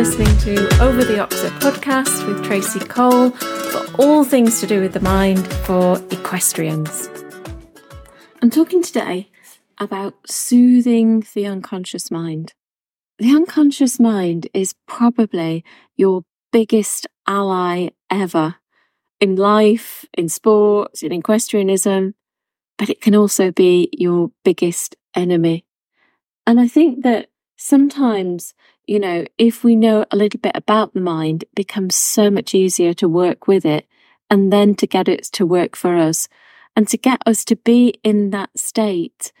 listening to Over the Oxer podcast with Tracey Cole for all things to do with the mind for equestrians. I'm talking today about soothing the unconscious mind. The unconscious mind is probably your biggest ally ever in life, in sports, in equestrianism, but it can also be your biggest enemy. And I think that sometimes, you know, if we know a little bit about the mind, it becomes so much easier to work with it and then to get it to work for us. And to get us to be in that state,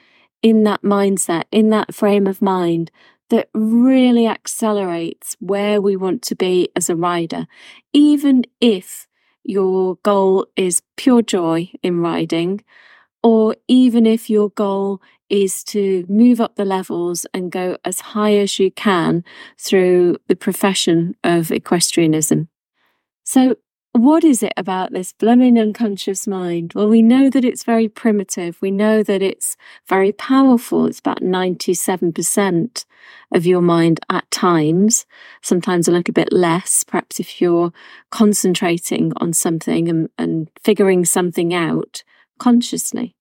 in that mindset, in that frame of mind that really accelerates where we want to be as a rider, even if your goal is pure joy in riding, or even if your goal is to move up the levels and go as high as you can through the profession of equestrianism. So, what is it about this blooming unconscious mind? Well, we know that it's very primitive. We know that it's very powerful. It's about 97% of your mind at times, sometimes a little bit less, perhaps if you're concentrating on something and, and figuring something out consciously.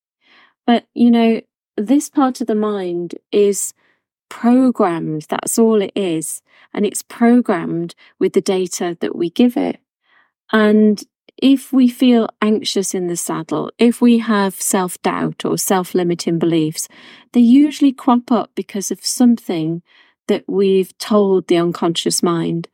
But, you know, this part of the mind is programmed. That's all it is. And it's programmed with the data that we give it. And if we feel anxious in the saddle, if we have self doubt or self limiting beliefs, they usually crop up because of something that we've told the unconscious mind.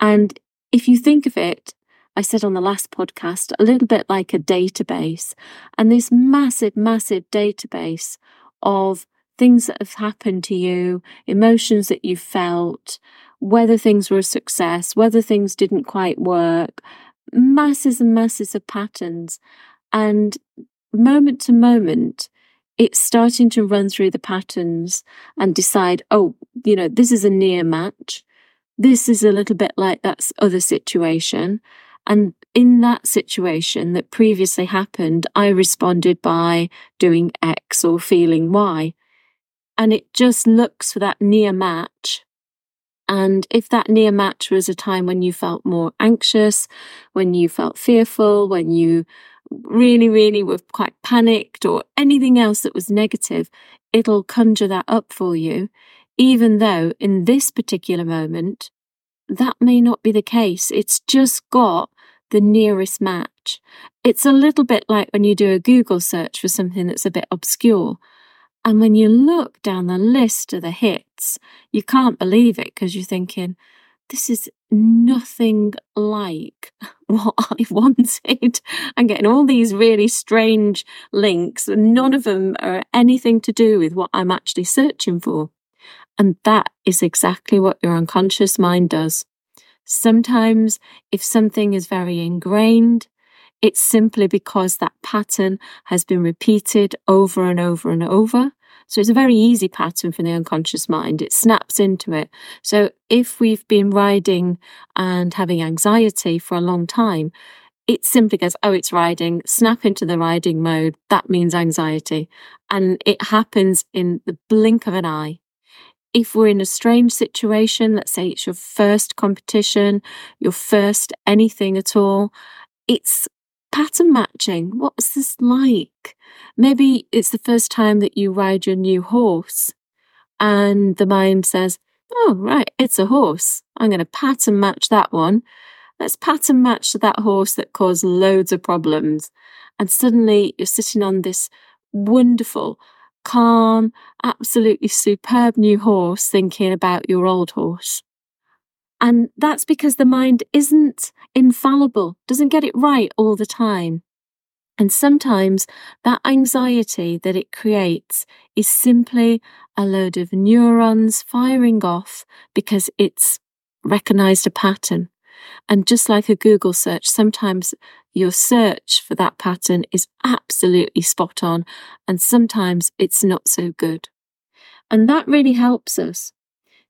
And if you think of it, I said on the last podcast, a little bit like a database, and this massive, massive database of things that have happened to you, emotions that you felt, whether things were a success, whether things didn't quite work, masses and masses of patterns. And moment to moment, it's starting to run through the patterns and decide, oh, you know, this is a near match. This is a little bit like that other situation. And in that situation that previously happened, I responded by doing X or feeling Y. And it just looks for that near match. And if that near match was a time when you felt more anxious, when you felt fearful, when you really, really were quite panicked or anything else that was negative, it'll conjure that up for you. Even though in this particular moment, that may not be the case. It's just got the nearest match. It's a little bit like when you do a Google search for something that's a bit obscure. And when you look down the list of the hits, you can't believe it because you're thinking, this is nothing like what I wanted. I'm getting all these really strange links, and none of them are anything to do with what I'm actually searching for. And that is exactly what your unconscious mind does. Sometimes, if something is very ingrained, it's simply because that pattern has been repeated over and over and over. So it's a very easy pattern for the unconscious mind. It snaps into it. So if we've been riding and having anxiety for a long time, it simply goes, oh, it's riding, snap into the riding mode. That means anxiety. And it happens in the blink of an eye if we're in a strange situation, let's say it's your first competition, your first anything at all, it's pattern matching. What's this like? Maybe it's the first time that you ride your new horse and the mind says, Oh, right, it's a horse. I'm going to pattern match that one. Let's pattern match that horse that caused loads of problems. And suddenly you're sitting on this wonderful calm, absolutely superb new horse thinking about your old horse. And that's because the mind isn't infallible, doesn't get it right all the time. And sometimes that anxiety that it creates is simply a load of neurons firing off because it's recognized a pattern. And just like a Google search, sometimes your search for that pattern is absolutely spot on, and sometimes it's not so good. And that really helps us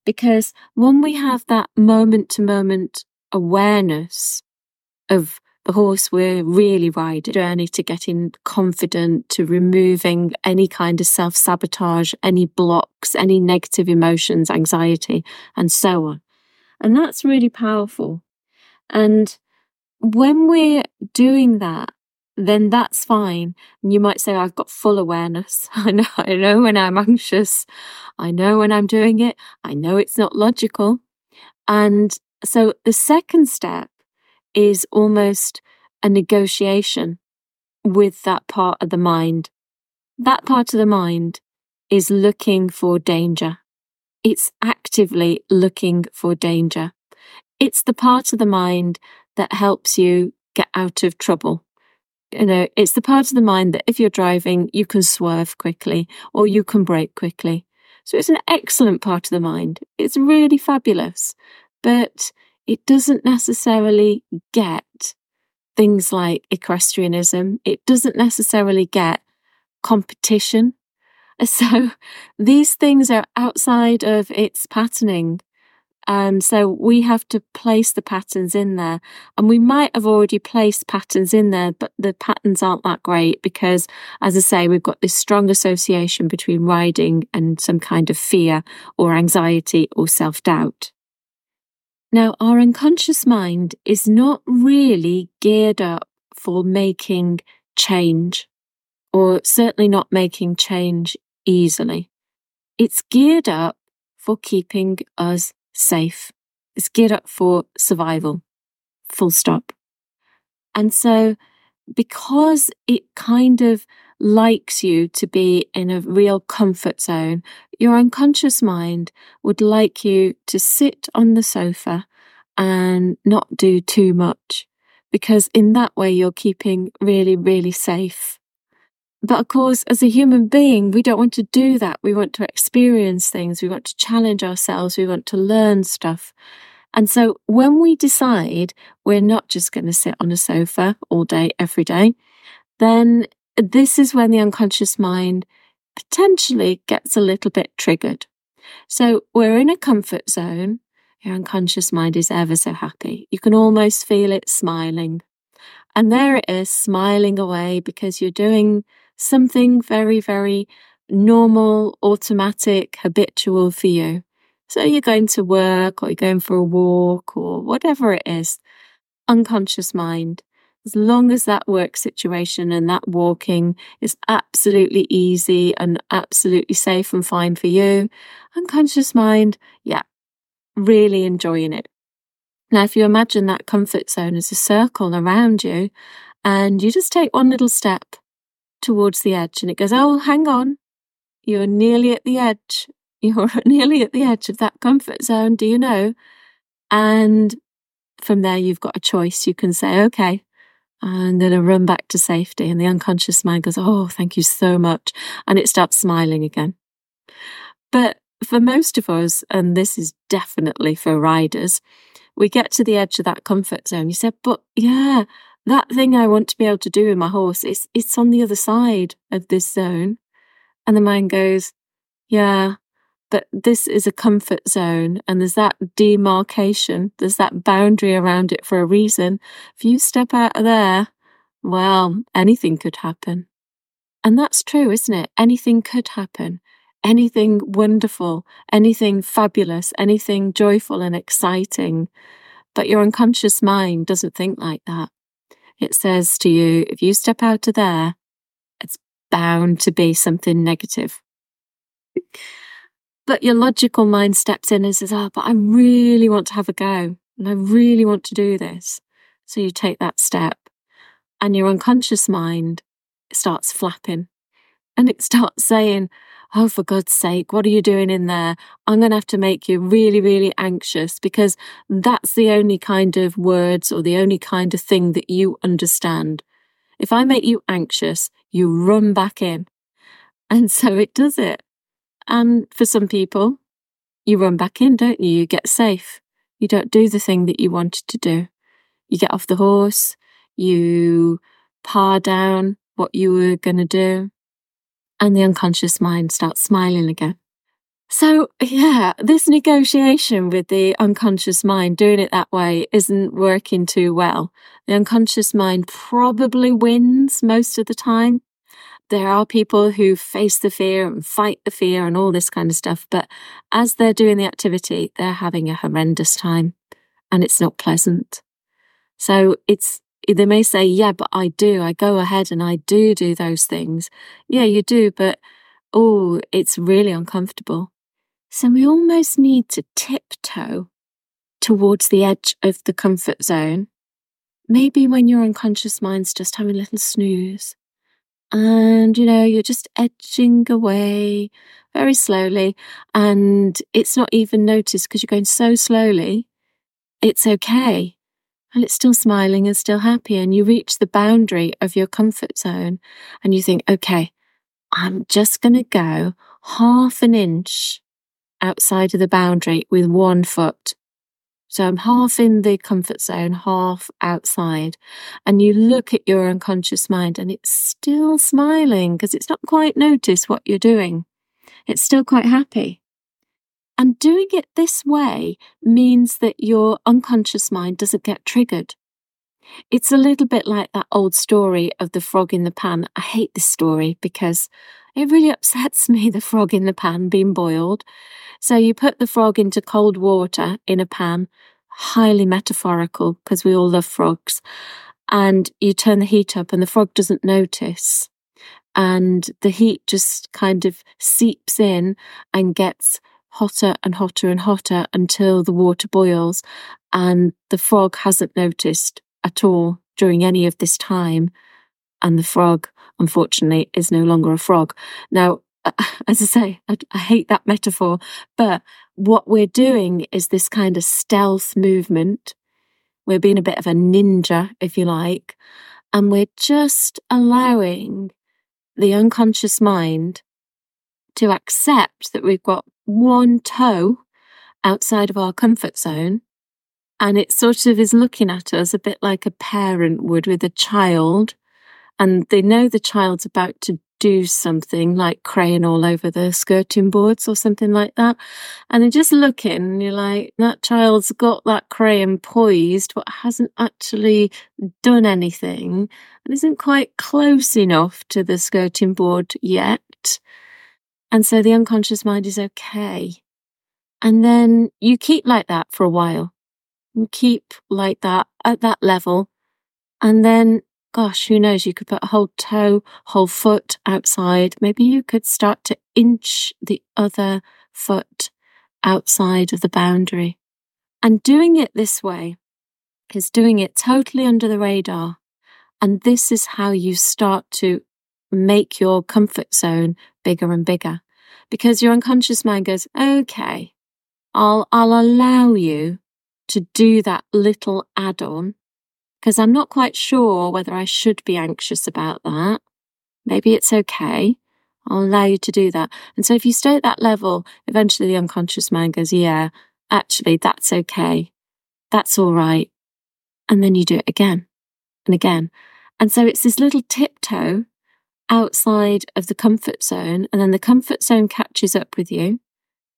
because when we have that moment to moment awareness of the horse we're really riding, journey to getting confident, to removing any kind of self sabotage, any blocks, any negative emotions, anxiety, and so on. And that's really powerful. And when we're doing that, then that's fine. And you might say, I've got full awareness. I know, I know when I'm anxious. I know when I'm doing it. I know it's not logical. And so the second step is almost a negotiation with that part of the mind. That part of the mind is looking for danger. It's actively looking for danger. It's the part of the mind that helps you get out of trouble. You know, it's the part of the mind that if you're driving, you can swerve quickly or you can brake quickly. So it's an excellent part of the mind. It's really fabulous, but it doesn't necessarily get things like equestrianism. It doesn't necessarily get competition. So these things are outside of its patterning. And so we have to place the patterns in there. And we might have already placed patterns in there, but the patterns aren't that great because, as I say, we've got this strong association between riding and some kind of fear or anxiety or self doubt. Now, our unconscious mind is not really geared up for making change, or certainly not making change easily. It's geared up for keeping us safe. It's geared up for survival, full stop. And so, because it kind of likes you to be in a real comfort zone, your unconscious mind would like you to sit on the sofa and not do too much because in that way you're keeping really, really safe. But of course, as a human being, we don't want to do that. We want to experience things. We want to challenge ourselves. We want to learn stuff. And so when we decide we're not just going to sit on a sofa all day, every day, then this is when the unconscious mind potentially gets a little bit triggered. So we're in a comfort zone. Your unconscious mind is ever so happy. You can almost feel it smiling. And there it is, smiling away because you're doing something very, very normal, automatic, habitual for you. So you're going to work or you're going for a walk or whatever it is. Unconscious mind as long as that work situation and that walking is absolutely easy and absolutely safe and fine for you, unconscious mind, yeah, really enjoying it. Now, if you imagine that comfort zone as a circle around you and you just take one little step towards the edge and it goes, oh, hang on, you're nearly at the edge. You're nearly at the edge of that comfort zone, do you know? And from there, you've got a choice. You can say, okay, and then I run back to safety. And the unconscious mind goes, Oh, thank you so much. And it starts smiling again. But for most of us, and this is definitely for riders, we get to the edge of that comfort zone. You said, But yeah, that thing I want to be able to do with my horse, it's, it's on the other side of this zone. And the mind goes, Yeah, but this is a comfort zone and there's that demarcation, there's that boundary around it for a reason. If you step out of there, well, anything could happen. And that's true, isn't it? Anything could happen. Anything wonderful, anything fabulous, anything joyful and exciting. But your unconscious mind doesn't think like that. It says to you, if you step out of there, it's bound to be something negative. But your logical mind steps in and says, Oh, but I really want to have a go and I really want to do this. So you take that step and your unconscious mind starts flapping and it starts saying, Oh, for God's sake, what are you doing in there? I'm going to have to make you really, really anxious because that's the only kind of words or the only kind of thing that you understand. If I make you anxious, you run back in. And so it does it. And for some people, you run back in, don't you? You get safe. You don't do the thing that you wanted to do. You get off the horse, you pare down what you were going to do, and the unconscious mind starts smiling again. So, yeah, this negotiation with the unconscious mind, doing it that way, isn't working too well. The unconscious mind probably wins most of the time, there are people who face the fear and fight the fear and all this kind of stuff. But as they're doing the activity, they're having a horrendous time and it's not pleasant. So it's, they may say, yeah, but I do. I go ahead and I do do those things. Yeah, you do. But oh, it's really uncomfortable. So we almost need to tiptoe towards the edge of the comfort zone. Maybe when your unconscious mind's just having a little snooze and you know you're just edging away very slowly and it's not even noticed because you're going so slowly it's okay and it's still smiling and still happy and you reach the boundary of your comfort zone and you think okay i'm just going to go half an inch outside of the boundary with one foot so I'm half in the comfort zone, half outside. And you look at your unconscious mind and it's still smiling because it's not quite noticed what you're doing. It's still quite happy. And doing it this way means that your unconscious mind doesn't get triggered. It's a little bit like that old story of the frog in the pan. I hate this story because it really upsets me, the frog in the pan being boiled. So you put the frog into cold water in a pan, highly metaphorical because we all love frogs. And you turn the heat up and the frog doesn't notice. And the heat just kind of seeps in and gets hotter and hotter and hotter until the water boils. And the frog hasn't noticed at all during any of this time. And the frog, unfortunately, is no longer a frog. Now, as I say, I, I, hate that metaphor, but what we're doing is this kind of stealth movement. We're being a bit of a ninja, if you like, and we're just allowing the unconscious mind to accept that we've got one toe outside of our comfort zone. And it sort of is looking at us a bit like a parent would with a child. And they know the child's about to do something like crayon all over the skirting boards or something like that. And they're just looking and you're like, that child's got that crayon poised, but hasn't actually done anything and isn't quite close enough to the skirting board yet. And so the unconscious mind is okay. And then you keep like that for a while. You keep like that at that level. And then gosh, who knows? You could put a whole toe, whole foot outside. Maybe you could start to inch the other foot outside of the boundary. And doing it this way is doing it totally under the radar. And this is how you start to make your comfort zone bigger and bigger because your unconscious mind goes, okay, I'll, I'll allow you to do that little add on because I'm not quite sure whether I should be anxious about that. Maybe it's okay. I'll allow you to do that. And so if you stay at that level, eventually the unconscious mind goes, yeah, actually, that's okay. That's all right. And then you do it again and again. And so it's this little tiptoe outside of the comfort zone. And then the comfort zone catches up with you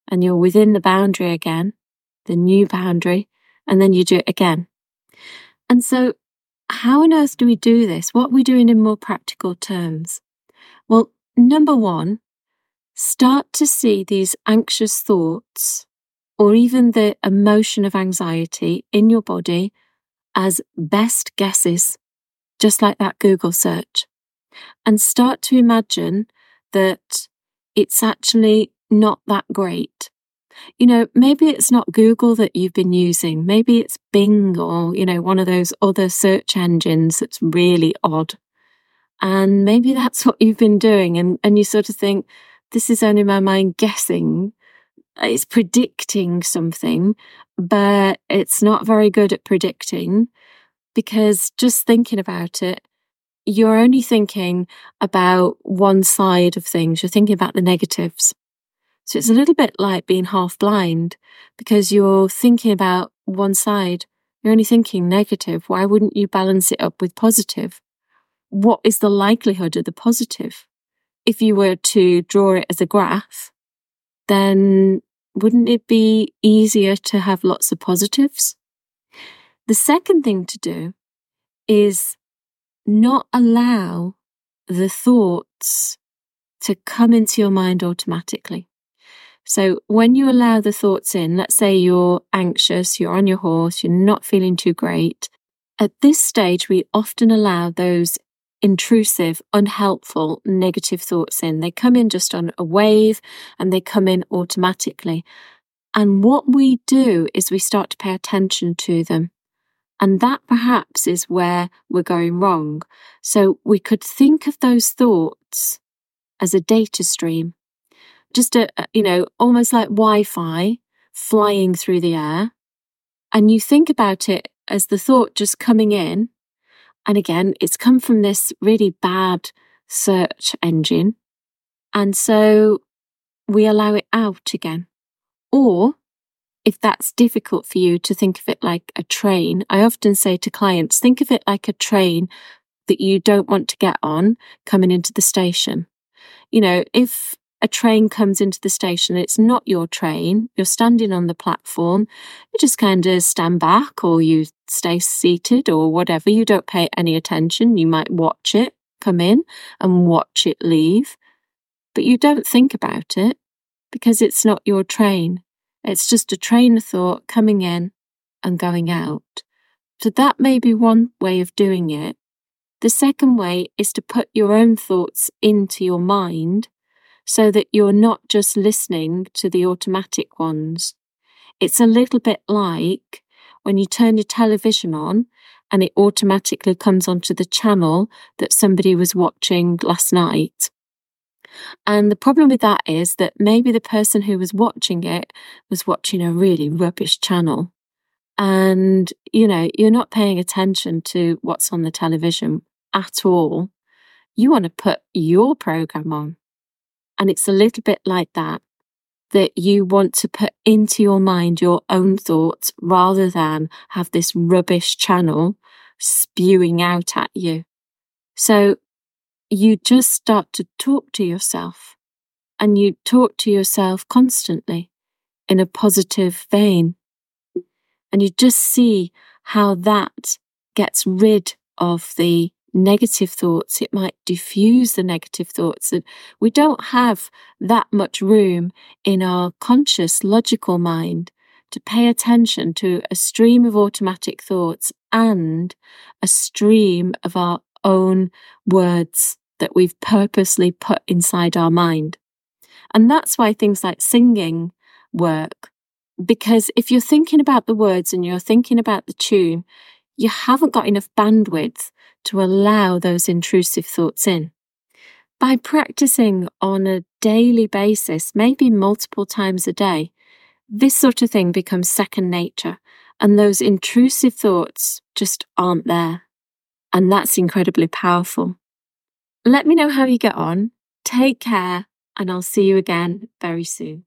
and you're within the boundary again, the new boundary. And then you do it again. And so, how on earth do we do this? What are we doing in more practical terms? Well, number one, start to see these anxious thoughts or even the emotion of anxiety in your body as best guesses, just like that Google search. And start to imagine that it's actually not that great you know, maybe it's not Google that you've been using. Maybe it's Bing or, you know, one of those other search engines that's really odd. And maybe mm. that's what you've been doing. And, and you sort of think, this is only my mind guessing. It's predicting something, but it's not very good at predicting because just thinking about it, you're only thinking about one side of things. You're thinking about the negatives. So it's a little bit like being half blind because you're thinking about one side. You're only thinking negative. Why wouldn't you balance it up with positive? What is the likelihood of the positive? If you were to draw it as a graph, then wouldn't it be easier to have lots of positives? The second thing to do is not allow the thoughts to come into your mind automatically. So when you allow the thoughts in, let's say you're anxious, you're on your horse, you're not feeling too great. At this stage, we often allow those intrusive, unhelpful, negative thoughts in. They come in just on a wave and they come in automatically. And what we do is we start to pay attention to them. And that perhaps is where we're going wrong. So we could think of those thoughts as a data stream, just a, you know, almost like Wi Fi flying through the air. And you think about it as the thought just coming in. And again, it's come from this really bad search engine. And so we allow it out again. Or if that's difficult for you to think of it like a train, I often say to clients, think of it like a train that you don't want to get on coming into the station. You know, if a train comes into the station, it's not your train, you're standing on the platform, you just kind of stand back or you stay seated or whatever. You don't pay any attention. You might watch it come in and watch it leave, but you don't think about it because it's not your train. It's just a train of thought coming in and going out. So that may be one way of doing it. The second way is to put your own thoughts into your mind so that you're not just listening to the automatic ones. It's a little bit like when you turn your television on and it automatically comes onto the channel that somebody was watching last night. And the problem with that is that maybe the person who was watching it was watching a really rubbish channel. And, you know, you're not paying attention to what's on the television at all. You want to put your program on. And it's a little bit like that, that you want to put into your mind your own thoughts rather than have this rubbish channel spewing out at you. So you just start to talk to yourself and you talk to yourself constantly in a positive vein. And you just see how that gets rid of the negative thoughts. It might diffuse the negative thoughts. And we don't have that much room in our conscious, logical mind to pay attention to a stream of automatic thoughts and a stream of our own words that we've purposely put inside our mind. And that's why things like singing work. Because if you're thinking about the words and you're thinking about the tune, you haven't got enough bandwidth to allow those intrusive thoughts in. By practicing on a daily basis, maybe multiple times a day, this sort of thing becomes second nature and those intrusive thoughts just aren't there. And that's incredibly powerful. Let me know how you get on. Take care, and I'll see you again very soon.